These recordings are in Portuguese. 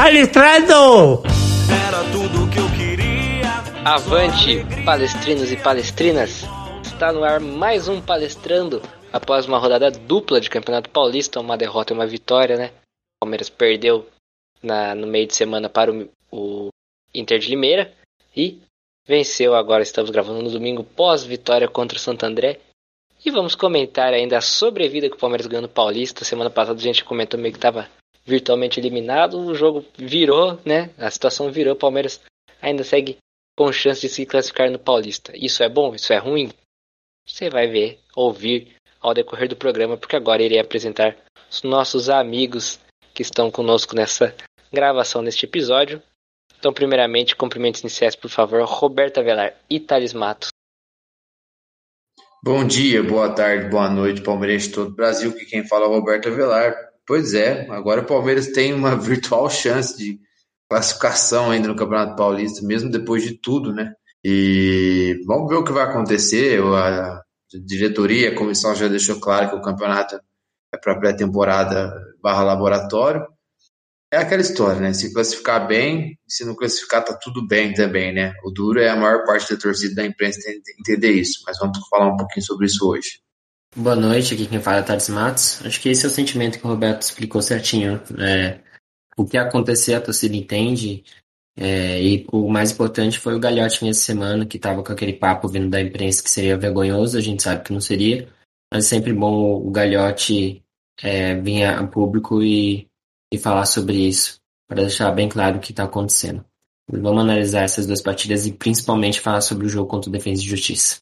Palestrando! Era tudo que eu queria. Avante, palestrinos e palestrinas! Está no ar mais um Palestrando após uma rodada dupla de Campeonato Paulista, uma derrota e uma vitória, né? O Palmeiras perdeu na, no meio de semana para o, o Inter de Limeira e venceu. Agora estamos gravando no domingo pós-vitória contra o Santo André. E vamos comentar ainda a sobrevida que o Palmeiras ganhou no Paulista. Semana passada a gente comentou meio que estava virtualmente eliminado. O jogo virou, né? A situação virou. O Palmeiras ainda segue com chance de se classificar no Paulista. Isso é bom? Isso é ruim? Você vai ver, ouvir ao decorrer do programa, porque agora irei apresentar os nossos amigos que estão conosco nessa gravação neste episódio. Então, primeiramente, cumprimentos iniciais, por favor, Roberto Avelar e Thales Matos. Bom dia, boa tarde, boa noite, palmeirense todo o Brasil, que quem fala é o Roberto Avelar. Pois é, agora o Palmeiras tem uma virtual chance de classificação ainda no Campeonato Paulista, mesmo depois de tudo, né? E vamos ver o que vai acontecer. A diretoria, a comissão já deixou claro que o campeonato é para pré-temporada barra laboratório. É aquela história, né? Se classificar bem, se não classificar, tá tudo bem também, né? O duro é a maior parte da torcida da imprensa entender isso, mas vamos falar um pouquinho sobre isso hoje. Boa noite, aqui quem fala é Thales Matos. Acho que esse é o sentimento que o Roberto explicou certinho. É, o que acontecer, a torcida entende. É, e o mais importante foi o Galhote nessa semana, que estava com aquele papo vindo da imprensa que seria vergonhoso, a gente sabe que não seria. Mas é sempre bom o Galhote é, vir a público e, e falar sobre isso, para deixar bem claro o que está acontecendo. Vamos analisar essas duas partidas e principalmente falar sobre o jogo contra o Defesa de Justiça.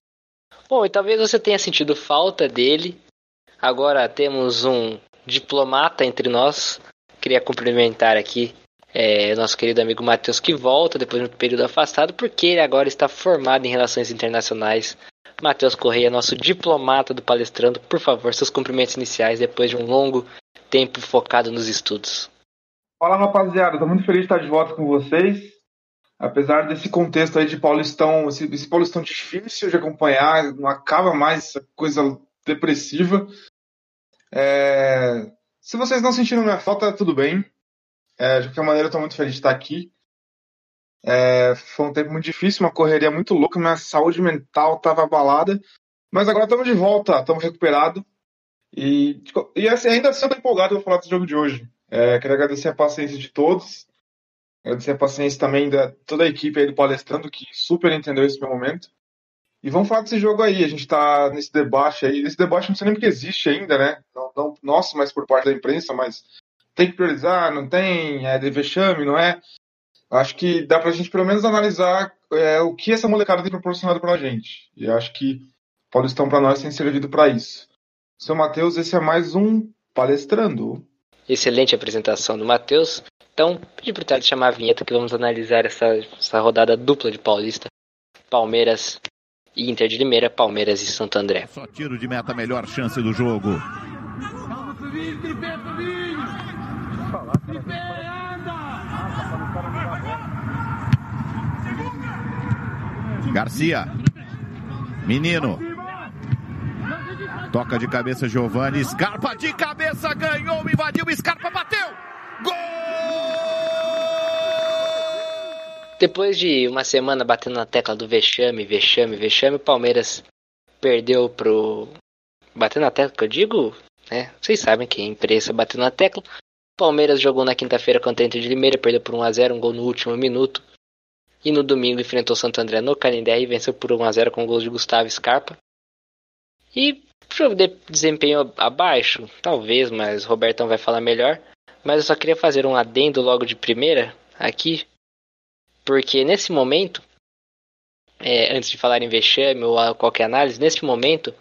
Bom, e talvez você tenha sentido falta dele. Agora temos um diplomata entre nós. Queria cumprimentar aqui é, nosso querido amigo Matheus, que volta depois de um período afastado, porque ele agora está formado em relações internacionais. Matheus Correia, nosso diplomata do Palestrando, por favor, seus cumprimentos iniciais depois de um longo tempo focado nos estudos. Fala rapaziada, estou muito feliz de estar de volta com vocês apesar desse contexto aí de Paulistão, esse, esse Paulistão difícil de acompanhar, não acaba mais essa coisa depressiva. É, se vocês não sentiram minha falta, tudo bem. É, de qualquer maneira, eu estou muito feliz de estar aqui. É, foi um tempo muito difícil, uma correria muito louca, minha saúde mental estava abalada. Mas agora estamos de volta, estamos recuperados. E, e assim, ainda assim, estou empolgado para falar desse jogo de hoje. É, quero agradecer a paciência de todos. Agradecer a paciência também da toda a equipe aí do Palestrando, que super entendeu esse meu momento. E vamos falar desse jogo aí. A gente está nesse debate aí. Esse debate não sei nem porque existe ainda, né? Não, não nosso, mas por parte da imprensa, mas tem que priorizar, não tem, é de vexame, não é? Acho que dá pra gente pelo menos analisar é, o que essa molecada tem proporcionado pra gente. E acho que o Paulistão pra nós tem servido para isso. Seu Matheus, esse é mais um Palestrando. Excelente apresentação do Matheus. Então, pedi pro Thales chamar a vinheta que vamos analisar essa, essa rodada dupla de Paulista. Palmeiras e Inter de Limeira, Palmeiras e Santo André. Só tiro de meta, melhor chance do jogo. Garcia. Menino. Toca de cabeça Giovanni. Scarpa de cabeça ganhou, invadiu, Scarpa bateu. Depois de uma semana batendo na tecla do vexame, vexame, vexame, o Palmeiras perdeu pro. Batendo na tecla que eu digo, né? Vocês sabem que a imprensa bateu na tecla. O Palmeiras jogou na quinta-feira contra a Inter de Limeira, perdeu por 1x0, um gol no último minuto. E no domingo enfrentou o Santo André no Canindé e venceu por 1x0 com gols de Gustavo Scarpa. E jogo de desempenho abaixo, talvez, mas o Robertão vai falar melhor. Mas eu só queria fazer um adendo logo de primeira aqui, porque nesse momento, é, antes de falar em vexame ou qualquer análise, nesse momento,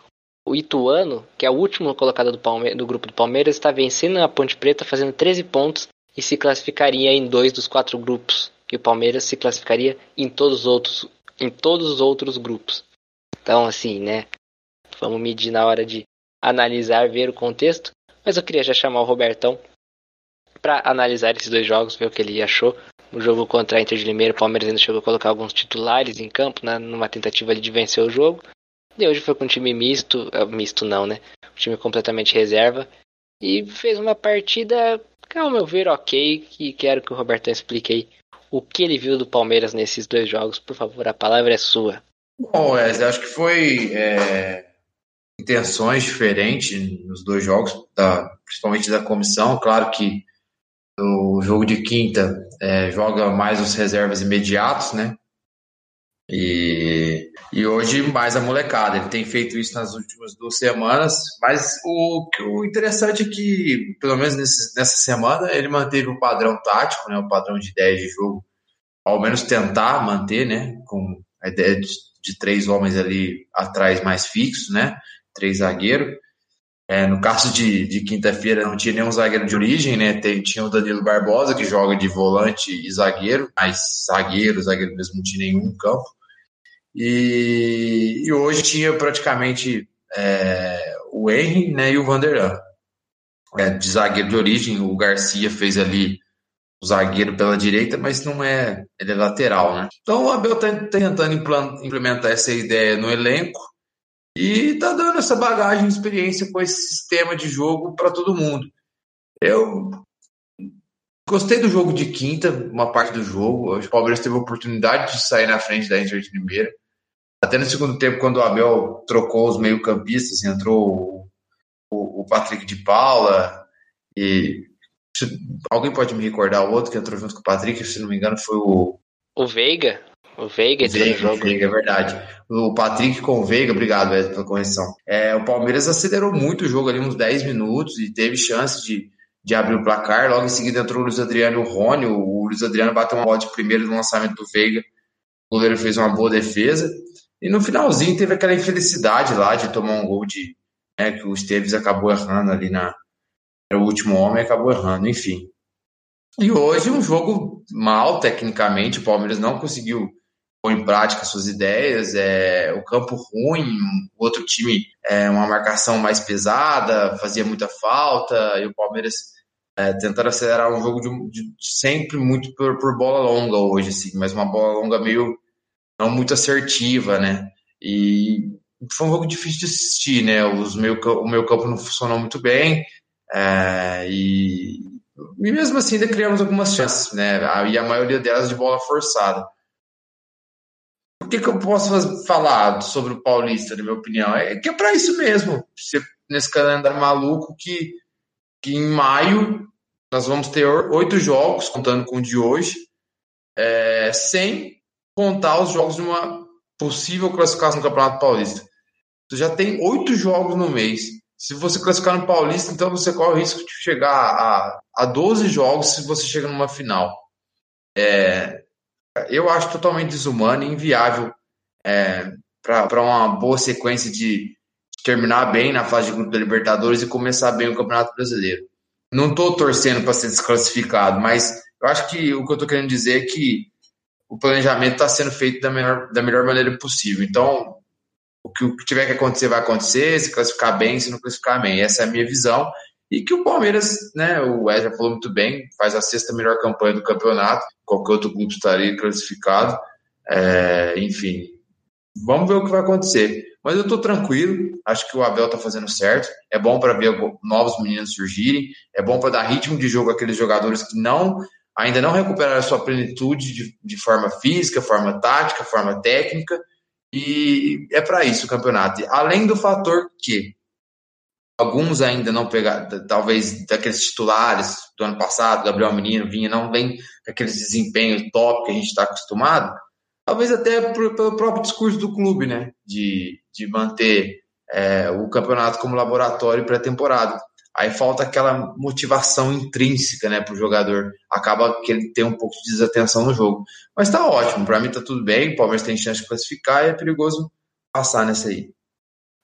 o Ituano, que é o último colocado do, Palme do grupo do Palmeiras, está vencendo a Ponte Preta, fazendo 13 pontos e se classificaria em dois dos quatro grupos. E o Palmeiras se classificaria em todos os outros, em todos os outros grupos. Então, assim, né? Vamos medir na hora de analisar, ver o contexto. Mas eu queria já chamar o Robertão para analisar esses dois jogos, ver o que ele achou. O jogo contra a Inter de Limeira, o Palmeiras ainda chegou a colocar alguns titulares em campo, né, numa tentativa de vencer o jogo. E hoje foi com um time misto, é, misto não, né? Um time completamente reserva. E fez uma partida ao meu ver, ok, e quero que o Roberto explique aí o que ele viu do Palmeiras nesses dois jogos. Por favor, a palavra é sua. Bom, Wesley, acho que foi é, intenções diferentes nos dois jogos, da, principalmente da comissão. Claro que o jogo de quinta é, joga mais os reservas imediatos, né? E, e hoje mais a molecada. Ele tem feito isso nas últimas duas semanas, mas o, o interessante é que, pelo menos nesse, nessa semana, ele manteve o padrão tático, né, o padrão de ideia de jogo, ao menos tentar manter, né, com a ideia de, de três homens ali atrás mais fixos, né, três zagueiros. É, no caso de, de quinta-feira não tinha nenhum zagueiro de origem, né? Tem, tinha o Danilo Barbosa, que joga de volante e zagueiro, mas zagueiro, zagueiro mesmo não tinha nenhum no campo. E, e hoje tinha praticamente é, o Henry né, e o Vanderlan. É, de zagueiro de origem, o Garcia fez ali o zagueiro pela direita, mas não é. Ele é lateral, né? Então o Abel está tentando implementar essa ideia no elenco e está dando essa bagagem experiência com esse sistema de jogo para todo mundo. Eu gostei do jogo de quinta, uma parte do jogo. O Palmeiras teve a oportunidade de sair na frente da Inter de Limeira. Até no segundo tempo, quando o Abel trocou os meio-campistas, entrou o, o, Patrick de Paula e. Alguém pode me recordar o outro que entrou junto com o Patrick, se não me engano, foi o. O Veiga? O Veiga entrou Veiga, no jogo. Veiga, é verdade. O Patrick com o Veiga, obrigado pela correção. É, o Palmeiras acelerou muito o jogo ali, uns 10 minutos, e teve chance de, de abrir o placar. Logo em seguida entrou o Luiz Adriano e o Rony. O, o Luiz Adriano bateu uma bola de primeiro no lançamento do Veiga. O goleiro fez uma boa defesa. E no finalzinho teve aquela infelicidade lá de tomar um gol de. Né, que o Esteves acabou errando ali na. Era o último homem e acabou errando, enfim. E hoje um jogo mal tecnicamente, o Palmeiras não conseguiu pôr em prática suas ideias, é, o campo ruim, o outro time é, uma marcação mais pesada, fazia muita falta, e o Palmeiras é, tentando acelerar um jogo de, de sempre muito por, por, bola longa hoje, assim, mas uma bola longa meio não muito assertiva, né? E foi um jogo difícil de assistir, né? Os meu, o meu campo não funcionou muito bem é, e, e mesmo assim ainda criamos algumas chances, né? E a maioria delas de bola forçada. O que, que eu posso falar sobre o Paulista, na minha opinião? É que é para isso mesmo, nesse calendário maluco que, que em maio nós vamos ter oito jogos, contando com o de hoje, é, sem contar os jogos de uma possível classificação no Campeonato Paulista. Você já tem oito jogos no mês. Se você classificar no Paulista, então você corre o risco de chegar a, a 12 jogos se você chega numa final. É, eu acho totalmente desumano e inviável é, para uma boa sequência de terminar bem na fase de grupo da Libertadores e começar bem o Campeonato Brasileiro. Não estou torcendo para ser desclassificado, mas eu acho que o que eu estou querendo dizer é que o planejamento está sendo feito da melhor, da melhor maneira possível. Então, o que, tiver que acontecer vai acontecer, se classificar bem, se não classificar bem. Essa é a minha visão. E que o Palmeiras, né, o Wesley falou muito bem, faz a sexta melhor campanha do campeonato. Qualquer outro clube estaria classificado. É, enfim, vamos ver o que vai acontecer. Mas eu estou tranquilo, acho que o Abel está fazendo certo. É bom para ver novos meninos surgirem, é bom para dar ritmo de jogo àqueles jogadores que não ainda não recuperaram a sua plenitude de, de forma física, forma tática, forma técnica, e é para isso o campeonato. Além do fator que alguns ainda não pegaram, talvez daqueles titulares do ano passado, Gabriel Menino, Vinha, não vem aqueles desempenhos top que a gente está acostumado, talvez até por, pelo próprio discurso do clube, né, de, de manter é, o campeonato como laboratório pré-temporada. Aí falta aquela motivação intrínseca, né, para o jogador. Acaba que ele tem um pouco de desatenção no jogo. Mas tá ótimo, para mim tá tudo bem. O Palmeiras tem chance de classificar e é perigoso passar nessa aí.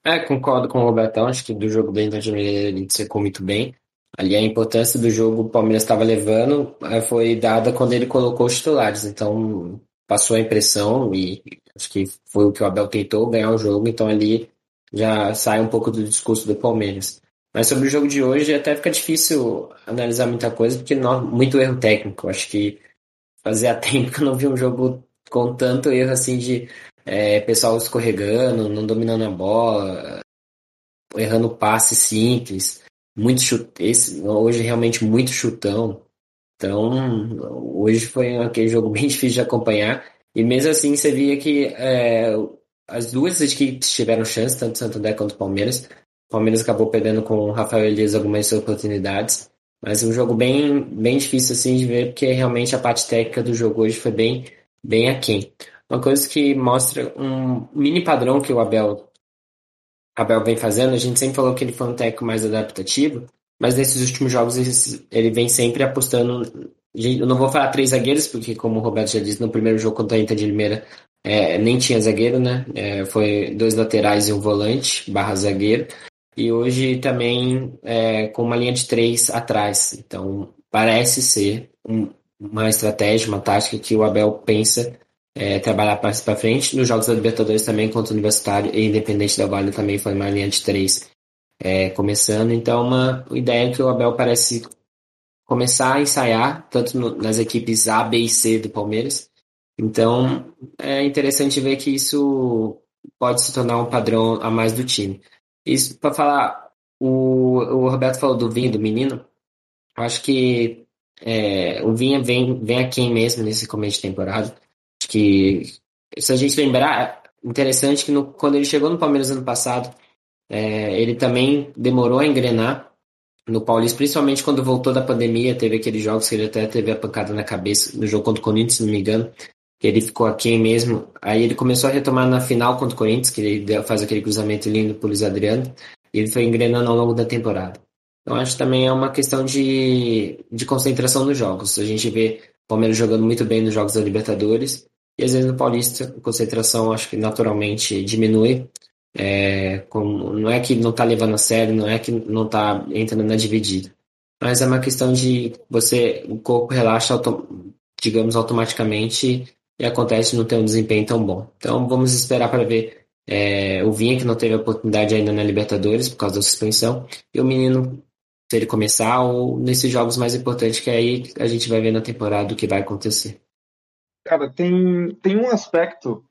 É, concordo com o Robertão. Acho que do jogo bem Inter ele secou muito bem. Ali a importância do jogo o Palmeiras estava levando eh, foi dada quando ele colocou os titulares. Então passou a impressão e acho que foi o que o Abel tentou ganhar o jogo. Então ali já sai um pouco do discurso do Palmeiras. Mas sobre o jogo de hoje, até fica difícil analisar muita coisa, porque não, muito erro técnico. Acho que fazia tempo que eu não vi um jogo com tanto erro assim de é, pessoal escorregando, não dominando a bola, errando passe simples. muito chute, esse, hoje realmente muito chutão. Então, hoje foi aquele jogo bem difícil de acompanhar. E mesmo assim, você via que é, as duas equipes tiveram chance, tanto Santo André quanto Palmeiras. O Palmeiras acabou perdendo com o Rafael Elias algumas oportunidades. Mas um jogo bem, bem difícil assim de ver, porque realmente a parte técnica do jogo hoje foi bem, bem aquém. Uma coisa que mostra um mini padrão que o Abel, Abel vem fazendo, a gente sempre falou que ele foi um técnico mais adaptativo, mas nesses últimos jogos ele vem sempre apostando. Eu não vou falar três zagueiros, porque como o Roberto já disse, no primeiro jogo contra a Inter de Limeira é, nem tinha zagueiro, né? É, foi dois laterais e um volante, barra zagueiro e hoje também é, com uma linha de três atrás. Então, parece ser um, uma estratégia, uma tática que o Abel pensa é, trabalhar para frente. Nos Jogos da Libertadores também, contra o Universitário e Independente da Vale, também foi uma linha de três é, começando. Então, uma ideia que o Abel parece começar a ensaiar, tanto no, nas equipes A, B e C do Palmeiras. Então, é interessante ver que isso pode se tornar um padrão a mais do time. Isso para falar, o, o Roberto falou do Vinha, do menino. Acho que é, o Vinha vem, vem aqui mesmo nesse começo de temporada. Que, se a gente lembrar, interessante que no, quando ele chegou no Palmeiras ano passado, é, ele também demorou a engrenar no Paulista, principalmente quando voltou da pandemia, teve aqueles jogos que ele até teve a pancada na cabeça, no jogo contra o Corinthians, se não me engano, ele ficou aqui mesmo. Aí ele começou a retomar na final contra o Corinthians, que ele faz aquele cruzamento lindo pro Luiz Adriano, e ele foi engrenando ao longo da temporada. Então acho que também é uma questão de, de concentração nos jogos. A gente vê o Palmeiras jogando muito bem nos jogos da Libertadores, e às vezes no Paulista a concentração acho que naturalmente diminui. É, com, não é que não está levando a sério, não é que não está entrando na dividida. Mas é uma questão de você, o corpo relaxa, digamos, automaticamente e acontece não ter um desempenho tão bom. Então vamos esperar para ver é, o Vinha, que não teve a oportunidade ainda na Libertadores por causa da suspensão, e o menino, se ele começar, ou nesses jogos mais importantes, que aí a gente vai ver na temporada o que vai acontecer. Cara, tem, tem um aspecto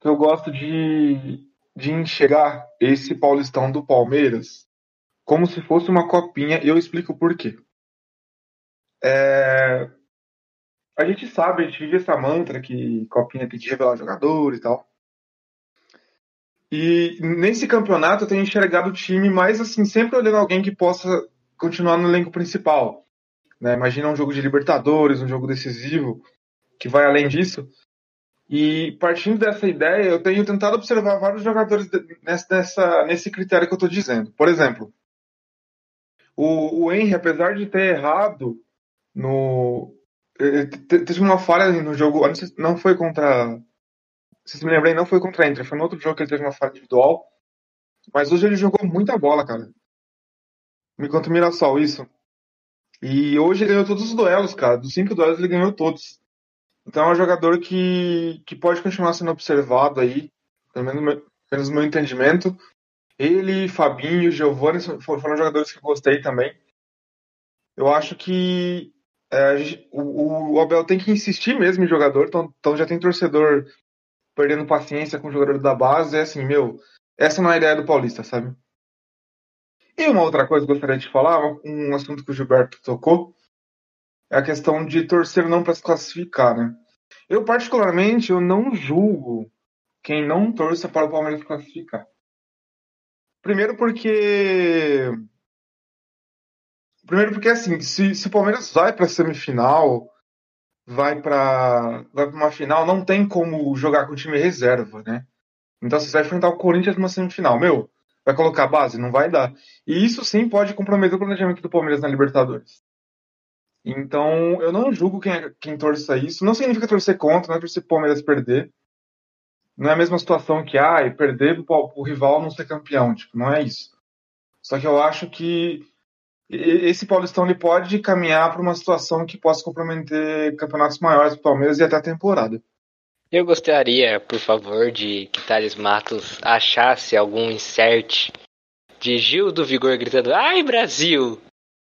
que eu gosto de, de enxergar esse Paulistão do Palmeiras como se fosse uma copinha, e eu explico por quê. É, a gente sabe, a gente vive essa mantra que Copinha tem que revelar jogadores e tal. E nesse campeonato eu tenho enxergado o time mais assim, sempre olhando alguém que possa continuar no elenco principal. Né? Imagina um jogo de Libertadores, um jogo decisivo, que vai além disso. E partindo dessa ideia, eu tenho tentado observar vários jogadores nessa, nesse critério que eu estou dizendo. Por exemplo, o, o Henry, apesar de ter errado no, Teve uma falha no jogo, não foi contra. Se me lembrei, não foi contra a Inter, foi no outro jogo que ele teve uma falha individual. Mas hoje ele jogou muita bola, cara. Me conta o Mirassol, isso. E hoje ele ganhou todos os duelos, cara. Dos cinco duelos ele ganhou todos. Então é um jogador que, que pode continuar sendo observado aí, pelo menos, menos no meu entendimento. Ele, Fabinho, Giovanni foram jogadores que gostei também. Eu acho que é, o, o, Abel tem que insistir mesmo em jogador, então, então já tem torcedor perdendo paciência com o jogador da base. É assim, meu, essa não é a ideia do Paulista, sabe? E uma outra coisa que eu gostaria de falar, um assunto que o Gilberto tocou, é a questão de torcer não para se classificar, né? Eu, particularmente, eu não julgo quem não torça para o Palmeiras se classificar. Primeiro porque Primeiro porque assim, se, se o Palmeiras vai para semifinal, vai para vai uma final, não tem como jogar com o time reserva, né? Então você vai enfrentar o Corinthians numa semifinal, meu, vai colocar base, não vai dar. E isso sim pode comprometer o planejamento do Palmeiras na Libertadores. Então, eu não julgo quem, quem torça isso. Não significa torcer contra, não é torcer o Palmeiras perder. Não é a mesma situação que, ah, perder pro, o rival não ser campeão. Tipo, não é isso. Só que eu acho que esse Paulistão ele pode caminhar para uma situação que possa comprometer campeonatos maiores do Palmeiras e até a temporada. Eu gostaria, por favor, de que Thales Matos achasse algum insert de Gil do Vigor gritando Ai Brasil!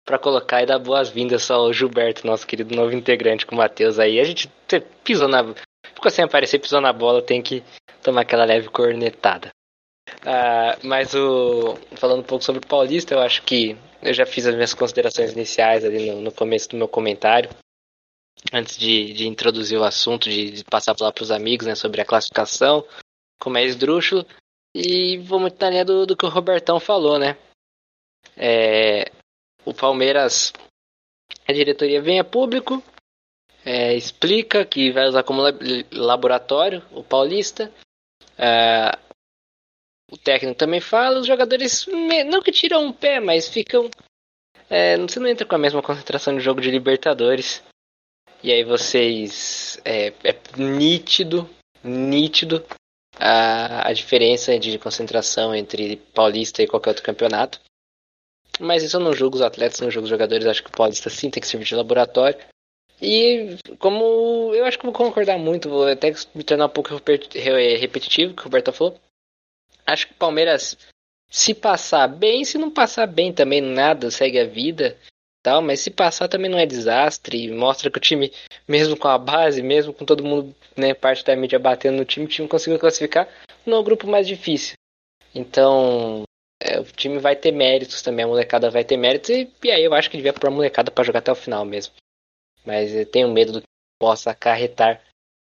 Para colocar e dar boas-vindas ao Gilberto, nosso querido novo integrante com o Matheus aí. A gente pisou na. Ficou sem aparecer, pisou na bola, tem que tomar aquela leve cornetada. Ah, mas o falando um pouco sobre o Paulista, eu acho que eu já fiz as minhas considerações iniciais ali no, no começo do meu comentário, antes de, de introduzir o assunto, de, de passar lá para os amigos, né, sobre a classificação, como é esdrúxulo, e vou muito na linha do, do que o Robertão falou, né? É, o Palmeiras, a diretoria vem a público, é, explica que vai usar como laboratório o Paulista. É, o técnico também fala, os jogadores não que tiram um pé, mas ficam. É, você não entra com a mesma concentração no jogo de Libertadores. E aí vocês. É, é nítido, nítido a, a diferença de concentração entre Paulista e qualquer outro campeonato. Mas isso eu não julgo os atletas, não julgo os jogadores. Acho que o Paulista sim tem que servir de laboratório. E como eu acho que vou concordar muito, vou até me tornar um pouco repetitivo, que o Roberto falou. Acho que o Palmeiras, se passar bem, se não passar bem também, nada, segue a vida tal, mas se passar também não é desastre, mostra que o time, mesmo com a base, mesmo com todo mundo, né, parte da mídia batendo no time, o time conseguiu classificar no grupo mais difícil. Então, é, o time vai ter méritos também, a molecada vai ter méritos, e, e aí eu acho que devia pôr a molecada para jogar até o final mesmo. Mas eu tenho medo do que possa acarretar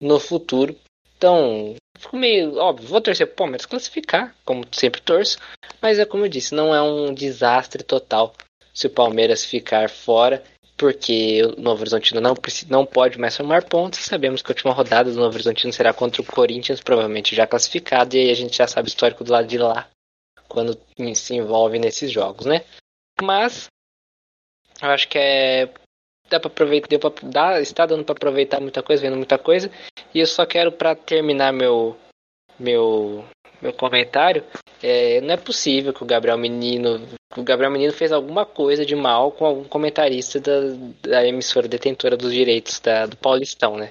no futuro. Então, fico meio óbvio, vou torcer pro Palmeiras classificar, como sempre torço, mas é como eu disse, não é um desastre total se o Palmeiras ficar fora, porque o Novo Horizontino não, não pode mais somar pontos. Sabemos que a última rodada do Novo Horizontino será contra o Corinthians, provavelmente já classificado, e aí a gente já sabe o histórico do lado de lá quando se envolve nesses jogos, né? Mas eu acho que é dá para aproveitar, deu está dando para aproveitar muita coisa, vendo muita coisa. E eu só quero para terminar meu meu meu comentário, é, não é possível que o Gabriel Menino, o Gabriel Menino fez alguma coisa de mal com algum comentarista da, da emissora detentora dos direitos da, do Paulistão, né?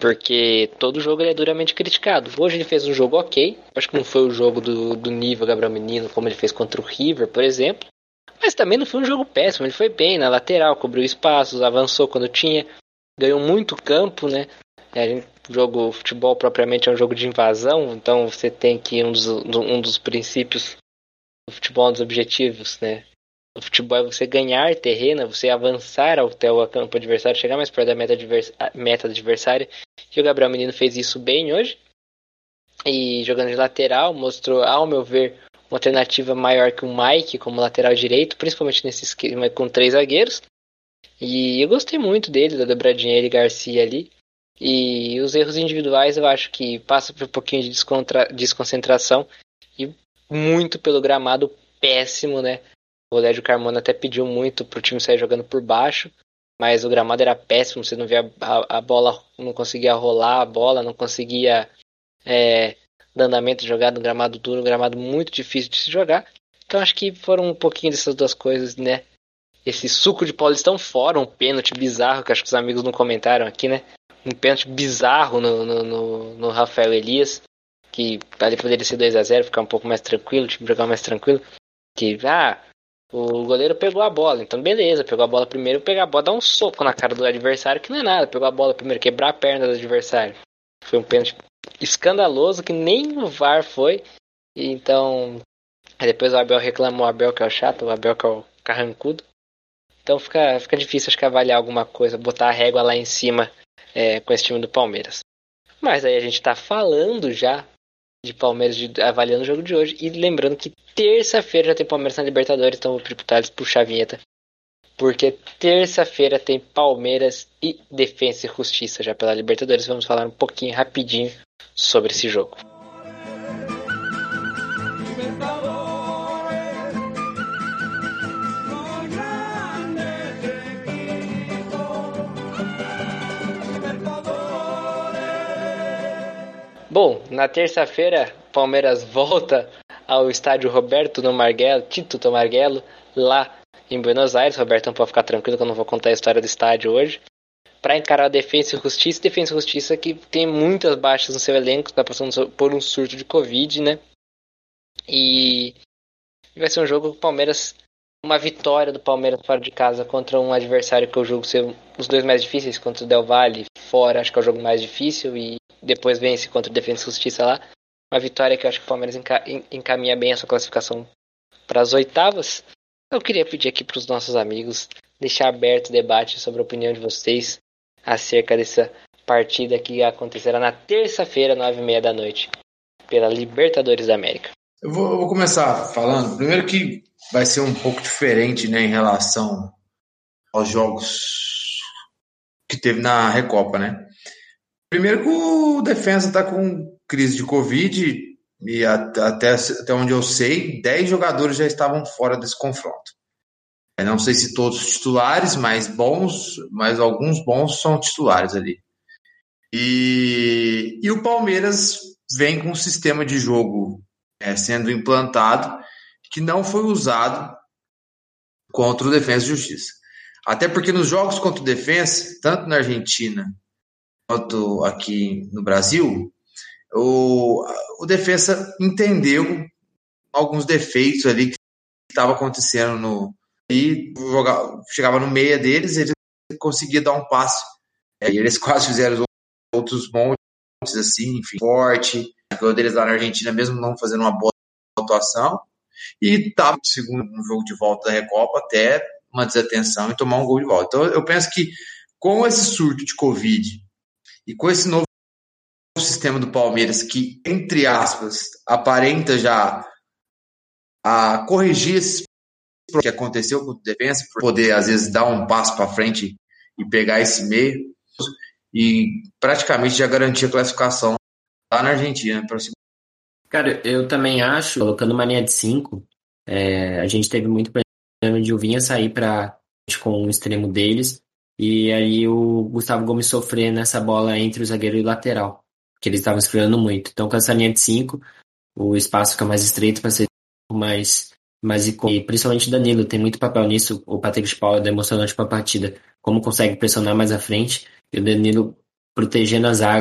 Porque todo jogo ele é duramente criticado. Hoje ele fez um jogo ok. Acho que não foi o jogo do, do nível Gabriel Menino, como ele fez contra o River, por exemplo. Mas também não foi um jogo péssimo. Ele foi bem na lateral, cobriu espaços, avançou quando tinha, ganhou muito campo, né? O jogo futebol propriamente é um jogo de invasão, então você tem que um dos, um dos princípios do futebol, um dos objetivos, né? O futebol é você ganhar terreno, você avançar até o campo adversário, chegar mais perto da meta, meta adversária. E o Gabriel Menino fez isso bem hoje. E jogando de lateral, mostrou, ao meu ver, uma alternativa maior que o Mike como lateral direito, principalmente nesse esquema com três zagueiros. E eu gostei muito dele, da dobradinha ele Garcia ali. E os erros individuais eu acho que passa por um pouquinho de desconcentração e muito pelo gramado péssimo, né? O Lédio Carmona até pediu muito pro time sair jogando por baixo, mas o gramado era péssimo, você não via a, a bola, não conseguia rolar a bola, não conseguia é, andamento jogado no gramado duro, um gramado muito difícil de se jogar. Então acho que foram um pouquinho dessas duas coisas, né? Esse suco de Paulistão fora, um pênalti bizarro, que acho que os amigos não comentaram aqui, né? Um pênalti bizarro no, no, no, no Rafael Elias, que ali poderia ser 2 a 0 ficar um pouco mais tranquilo, o time jogar mais tranquilo. Que, ah, o goleiro pegou a bola, então beleza, pegou a bola primeiro, pegar a bola, dar um soco na cara do adversário, que não é nada, pegou a bola primeiro, quebrar a perna do adversário. Foi um pênalti escandaloso que nem o VAR foi. E então, depois o Abel reclamou, o Abel que é o chato, o Abel que é o carrancudo. Então fica, fica difícil acho que avaliar alguma coisa, botar a régua lá em cima é, com esse time do Palmeiras. Mas aí a gente tá falando já de Palmeiras, de, avaliando o jogo de hoje. E lembrando que terça-feira já tem Palmeiras na Libertadores, então vou tributar eles puxar a vinheta. Porque terça-feira tem Palmeiras e Defensa e Justiça já pela Libertadores. Vamos falar um pouquinho rapidinho sobre esse jogo. Bom, na terça-feira, Palmeiras volta ao estádio Roberto no Marguelo, Tito Marguelo, lá em Buenos Aires. Roberto, não pode ficar tranquilo que eu não vou contar a história do estádio hoje. Para encarar a Defesa e Justiça, Defesa e Justiça que tem muitas baixas no seu elenco, está passando por um surto de Covid, né? E vai ser um jogo que o Palmeiras, uma vitória do Palmeiras fora de casa contra um adversário que eu julgo ser os dois mais difíceis, contra o Del Valle, fora, acho que é o jogo mais difícil, e depois vence contra o Defesa e Justiça lá. uma vitória que eu acho que o Palmeiras enca encaminha bem essa classificação para as oitavas. Eu queria pedir aqui para os nossos amigos deixar aberto o debate sobre a opinião de vocês acerca dessa partida que acontecerá na terça-feira, nove e meia da noite, pela Libertadores da América. Eu vou, eu vou, começar falando. Primeiro que vai ser um pouco diferente né, em relação aos jogos que teve na Recopa, né? Primeiro que o defesa está com crise de Covid e até, até onde eu sei, 10 jogadores já estavam fora desse confronto. Eu não sei se todos titulares, mas bons, mas alguns bons são titulares ali. E, e o Palmeiras vem com um sistema de jogo é, sendo implantado que não foi usado contra o Defensa e Justiça. Até porque nos jogos contra o Defensa, tanto na Argentina aqui no Brasil, o, o Defensa entendeu alguns defeitos ali que estava acontecendo no e jogava, chegava no meia deles, ele conseguia dar um passe. É, eles quase fizeram outros montes assim, enfim, forte. O deles lá na Argentina, mesmo não fazendo uma boa atuação, e estava segundo um jogo de volta da Recopa até uma desatenção e tomar um gol de volta. Então eu penso que com esse surto de Covid e com esse novo sistema do Palmeiras que, entre aspas, aparenta já a corrigir esse que aconteceu com o defesa, por poder às vezes dar um passo para frente e pegar esse meio e praticamente já garantir a classificação lá na Argentina para Cara, eu também acho, colocando uma linha de 5, é, a gente teve muito problema de o Vinha sair para com o extremo deles e aí o Gustavo Gomes sofrer nessa bola entre o zagueiro e o lateral, que eles estavam esfriando muito. Então, com essa linha de 5, o espaço fica mais estreito para ser mais, icônico. E principalmente Danilo tem muito papel nisso. O Patrick de Paula demonstrando para a partida como consegue pressionar mais à frente e o Danilo protegendo a zaga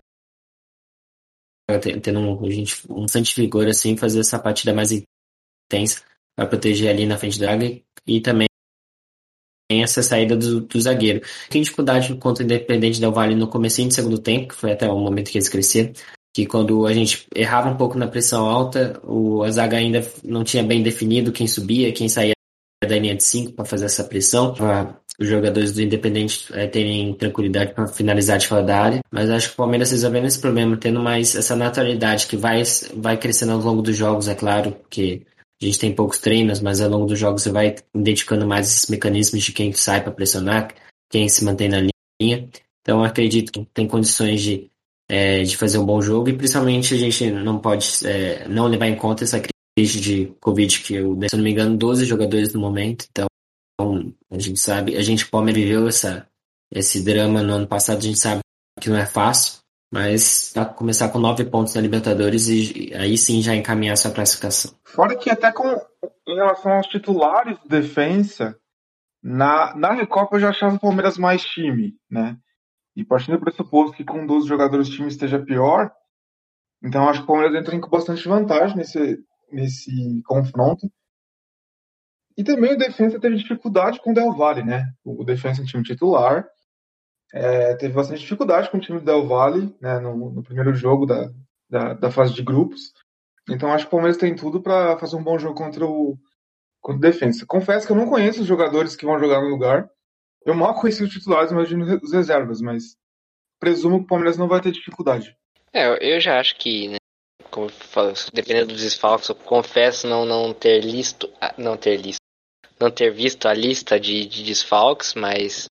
tendo um, gente, um santificador assim, fazer essa partida mais intensa para proteger ali na frente da área e também essa saída do, do zagueiro. Tem dificuldade contra o Independente Del Vale no começo do segundo tempo, que foi até o momento que eles cresceram, que quando a gente errava um pouco na pressão alta, o, a zaga ainda não tinha bem definido quem subia, quem saía da linha de 5 para fazer essa pressão os jogadores do Independente é, terem tranquilidade para finalizar de fora da área. Mas acho que o Palmeiras resolvendo esse problema, tendo mais essa naturalidade que vai, vai crescendo ao longo dos jogos, é claro, porque a gente tem poucos treinos, mas ao longo dos jogos você vai identificando mais esses mecanismos de quem sai para pressionar, quem se mantém na linha. Então acredito que tem condições de, é, de fazer um bom jogo e principalmente a gente não pode é, não levar em conta essa crise de Covid que, eu, se não me engano, 12 jogadores no momento. Então a gente sabe, a gente Palmeiras viveu essa, esse drama no ano passado, a gente sabe que não é fácil, mas tá começar com nove pontos na Libertadores e aí sim já encaminhar essa classificação. Fora que até com em relação aos titulares de defesa, na, na Recopa eu já achava o Palmeiras mais time, né? E partindo do pressuposto que com 12 jogadores o time esteja pior, então acho que o Palmeiras entra com bastante vantagem nesse, nesse confronto. E também o Defensa teve dificuldade com o Del Valle, né? O Defensa é um time titular. É, teve bastante dificuldade com o time do Del Valle né, no, no primeiro jogo da, da, da, fase de grupos. Então acho que o Palmeiras tem tudo para fazer um bom jogo contra o, contra o. Confesso que eu não conheço os jogadores que vão jogar no lugar. Eu mal conheci os titulares, imagino os reservas, mas presumo que o Palmeiras não vai ter dificuldade. É, eu já acho que, né, como falo, dependendo dos desfalques, eu confesso não, não ter listo, não ter listo, não ter visto a lista de, de desfalques, mas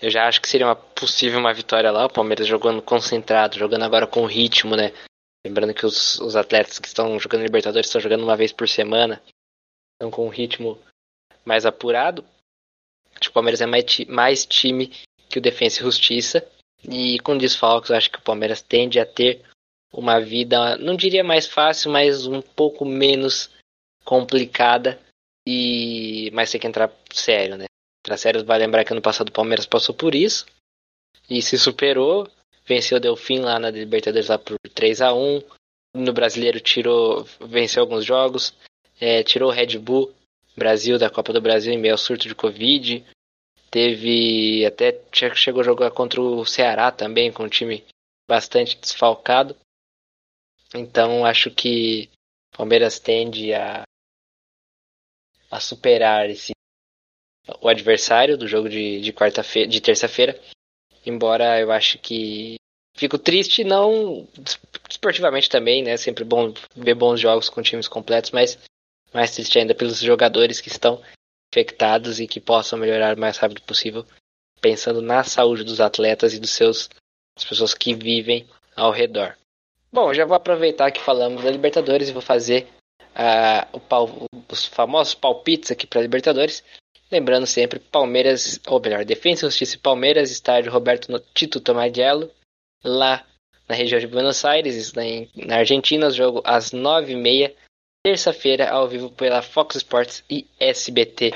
eu já acho que seria uma possível uma vitória lá. O Palmeiras jogando concentrado, jogando agora com ritmo, né? Lembrando que os, os atletas que estão jogando Libertadores estão jogando uma vez por semana, estão com um ritmo mais apurado. Acho que o Palmeiras é mais, mais time que o Defensa e Justiça. E com desfalques, acho que o Palmeiras tende a ter uma vida, não diria mais fácil, mas um pouco menos complicada e mas tem que entrar sério, né? Entrar sério, vai lembrar que ano passado o Palmeiras passou por isso e se superou, venceu o Delfim lá na Libertadores lá por 3 a 1 no Brasileiro tirou, venceu alguns jogos, é, tirou o Red Bull Brasil da Copa do Brasil em meio ao surto de Covid. Teve até chegou a jogar contra o Ceará também, com um time bastante desfalcado. Então acho que Palmeiras tende a, a superar esse o adversário do jogo de, de quarta-feira, de terça-feira. Embora eu acho que fico triste, não esportivamente também, né? Sempre bom ver bons jogos com times completos, mas mais triste ainda pelos jogadores que estão infectados e que possam melhorar o mais rápido possível, pensando na saúde dos atletas e dos seus das pessoas que vivem ao redor. Bom, já vou aproveitar que falamos da Libertadores e vou fazer uh, o pal, os famosos palpites aqui para Libertadores. Lembrando sempre, Palmeiras, ou melhor, Defensa e Justiça Palmeiras, estádio Roberto Tito Tomagello, lá na região de Buenos Aires, na Argentina, jogo às 9h30, terça-feira, ao vivo pela Fox Sports e SBT.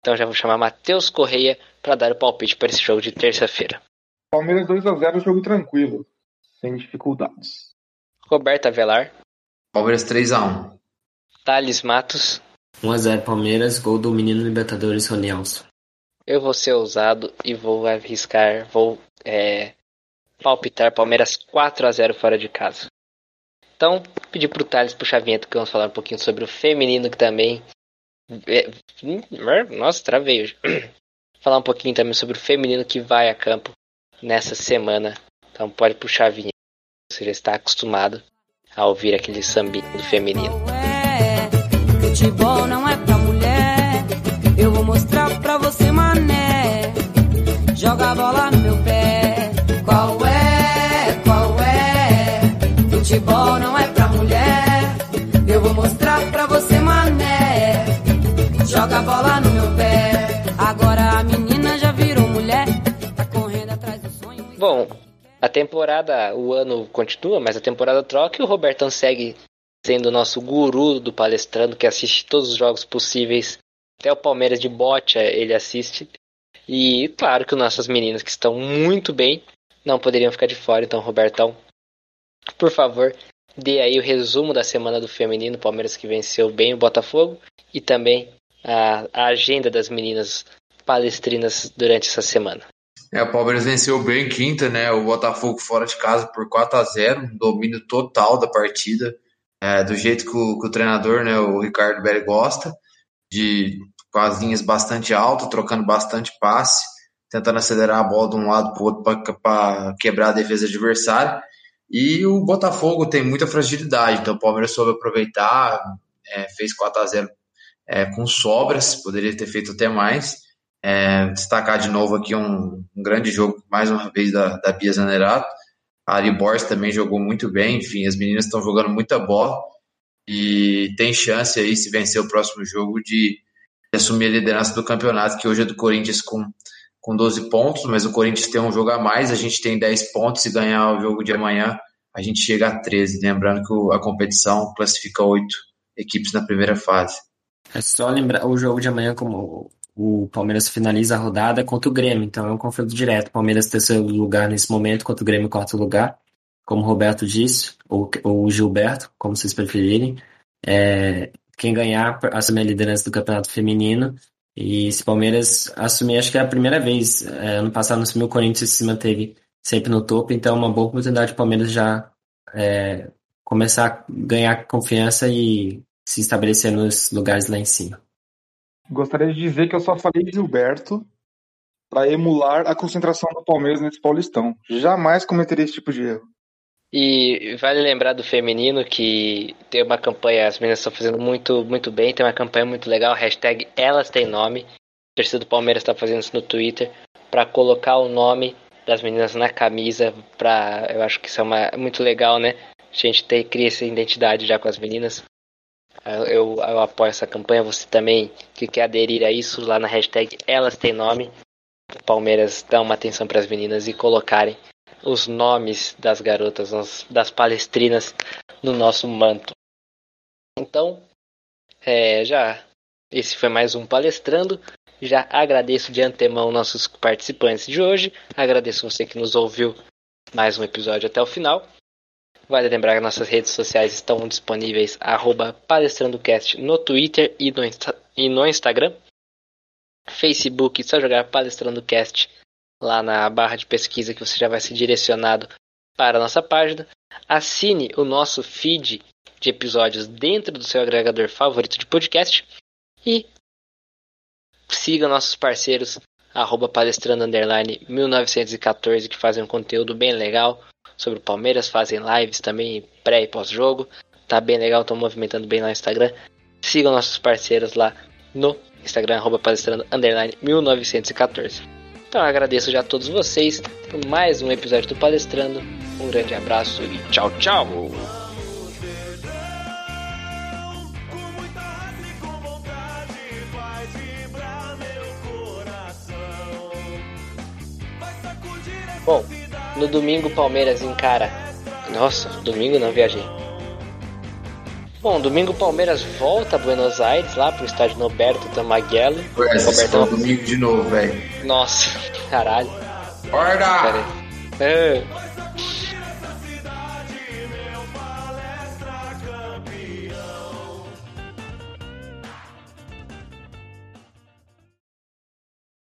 Então já vou chamar Matheus Correia para dar o palpite para esse jogo de terça-feira. Palmeiras 2 a 0 jogo tranquilo, sem dificuldades. Roberto Avelar. Palmeiras 3 a 1 Thales Matos. 1x0 Palmeiras, gol do menino Libertadores Ronielson. Eu vou ser ousado e vou arriscar, vou é, palpitar Palmeiras 4 a 0 fora de casa. Então, pedir pro Thales puxar a vinheta que vamos falar um pouquinho sobre o feminino que também. É, nossa, travei hoje. falar um pouquinho também sobre o feminino que vai a campo nessa semana. Então pode puxar a vinheta. Você já está acostumado a ouvir aquele sambinho do feminino. Futebol não é pra mulher. Eu vou mostrar pra você, mané. Joga a bola no meu pé. Qual é? Qual é? Futebol não é pra mulher. Eu vou mostrar pra você, mané. Joga a bola no meu pé. Agora a menina já virou mulher. Tá correndo atrás do sonho. Bom, a temporada, o ano continua, mas a temporada troca e o Robertão segue sendo o nosso guru do palestrando, que assiste todos os jogos possíveis. Até o Palmeiras de bote ele assiste. E claro que nossas meninas que estão muito bem não poderiam ficar de fora. Então, Robertão, por favor, dê aí o resumo da semana do feminino, Palmeiras que venceu bem o Botafogo e também a, a agenda das meninas palestrinas durante essa semana. É, o Palmeiras venceu bem quinta, né? O Botafogo fora de casa por 4 a 0 um domínio total da partida é, do jeito que o, que o, treinador, né, o Ricardo Belli gosta, de com as linhas bastante altas, trocando bastante passe, tentando acelerar a bola de um lado para o outro para quebrar a defesa adversária. E o Botafogo tem muita fragilidade, então o Palmeiras soube aproveitar, é, fez 4 a 0 é, com sobras, poderia ter feito até mais. É, destacar de novo aqui um, um, grande jogo, mais uma vez, da, da Bia Zanerato, a Ari Borges também jogou muito bem, enfim, as meninas estão jogando muita bola e tem chance aí, se vencer o próximo jogo, de, assumir a liderança do campeonato, que hoje é do Corinthians com, com 12 pontos, mas o Corinthians tem um jogo a mais, a gente tem 10 pontos, se ganhar o jogo de amanhã, a gente chega a 13. Lembrando que a competição classifica oito equipes na primeira fase. É só lembrar o jogo de amanhã como o Palmeiras finaliza a rodada contra o Grêmio, então é um confronto direto. Palmeiras terceiro lugar nesse momento, contra o Grêmio quarto lugar, como o Roberto disse, ou, o Gilberto, como vocês preferirem. É, quem ganhar assume a liderança do campeonato feminino. E se Palmeiras assumir, acho que é a primeira vez. É, ano passado não assumiu, o Corinthians se manteve sempre no topo, então é uma boa oportunidade o Palmeiras já é, começar a ganhar confiança e se estabelecer nos lugares lá em cima. Gostaria de dizer que eu só falei de Gilberto para emular a concentração do Palmeiras nesse Paulistão. Jamais cometeria esse tipo de erro. E vale lembrar do feminino que tem uma campanha, as meninas estão fazendo muito, muito bem, tem uma campanha muito legal, hashtag Elas Têm Nome. O do Palmeiras está fazendo isso no Twitter para colocar o nome das meninas na camisa. Pra, eu acho que isso é uma, muito legal, né? A gente ter, cria essa identidade já com as meninas. Eu, eu, apoio essa campanha. Você também que quer aderir a isso lá na hashtag Elas Têm Nome. O Palmeiras dá uma atenção para as meninas e colocarem os nomes das garotas, das palestrinas no nosso manto. Então, é, já esse foi mais um palestrando. Já agradeço de antemão nossos participantes de hoje. Agradeço você que nos ouviu mais um episódio até o final. Vale lembrar que nossas redes sociais estão disponíveis palestrandocast no Twitter e no, Insta e no Instagram. Facebook, só jogar palestrandocast lá na barra de pesquisa que você já vai ser direcionado para a nossa página. Assine o nosso feed de episódios dentro do seu agregador favorito de podcast e siga nossos parceiros arroba palestrando underline 1914 que fazem um conteúdo bem legal sobre o Palmeiras, fazem lives também pré e pós-jogo. Tá bem legal, estão movimentando bem lá no Instagram. Sigam nossos parceiros lá no Instagram, arroba palestrando underline 1914. Então eu agradeço já a todos vocês por mais um episódio do Palestrando. Um grande abraço e tchau, tchau! Bom, no domingo Palmeiras encara. Nossa, domingo não viajei. Bom, domingo o Palmeiras volta a Buenos Aires, lá pro estádio Noberto Tamaguelo. Ué, estão domingo de novo, velho. Nossa, caralho. Acorda! Pera aí. É.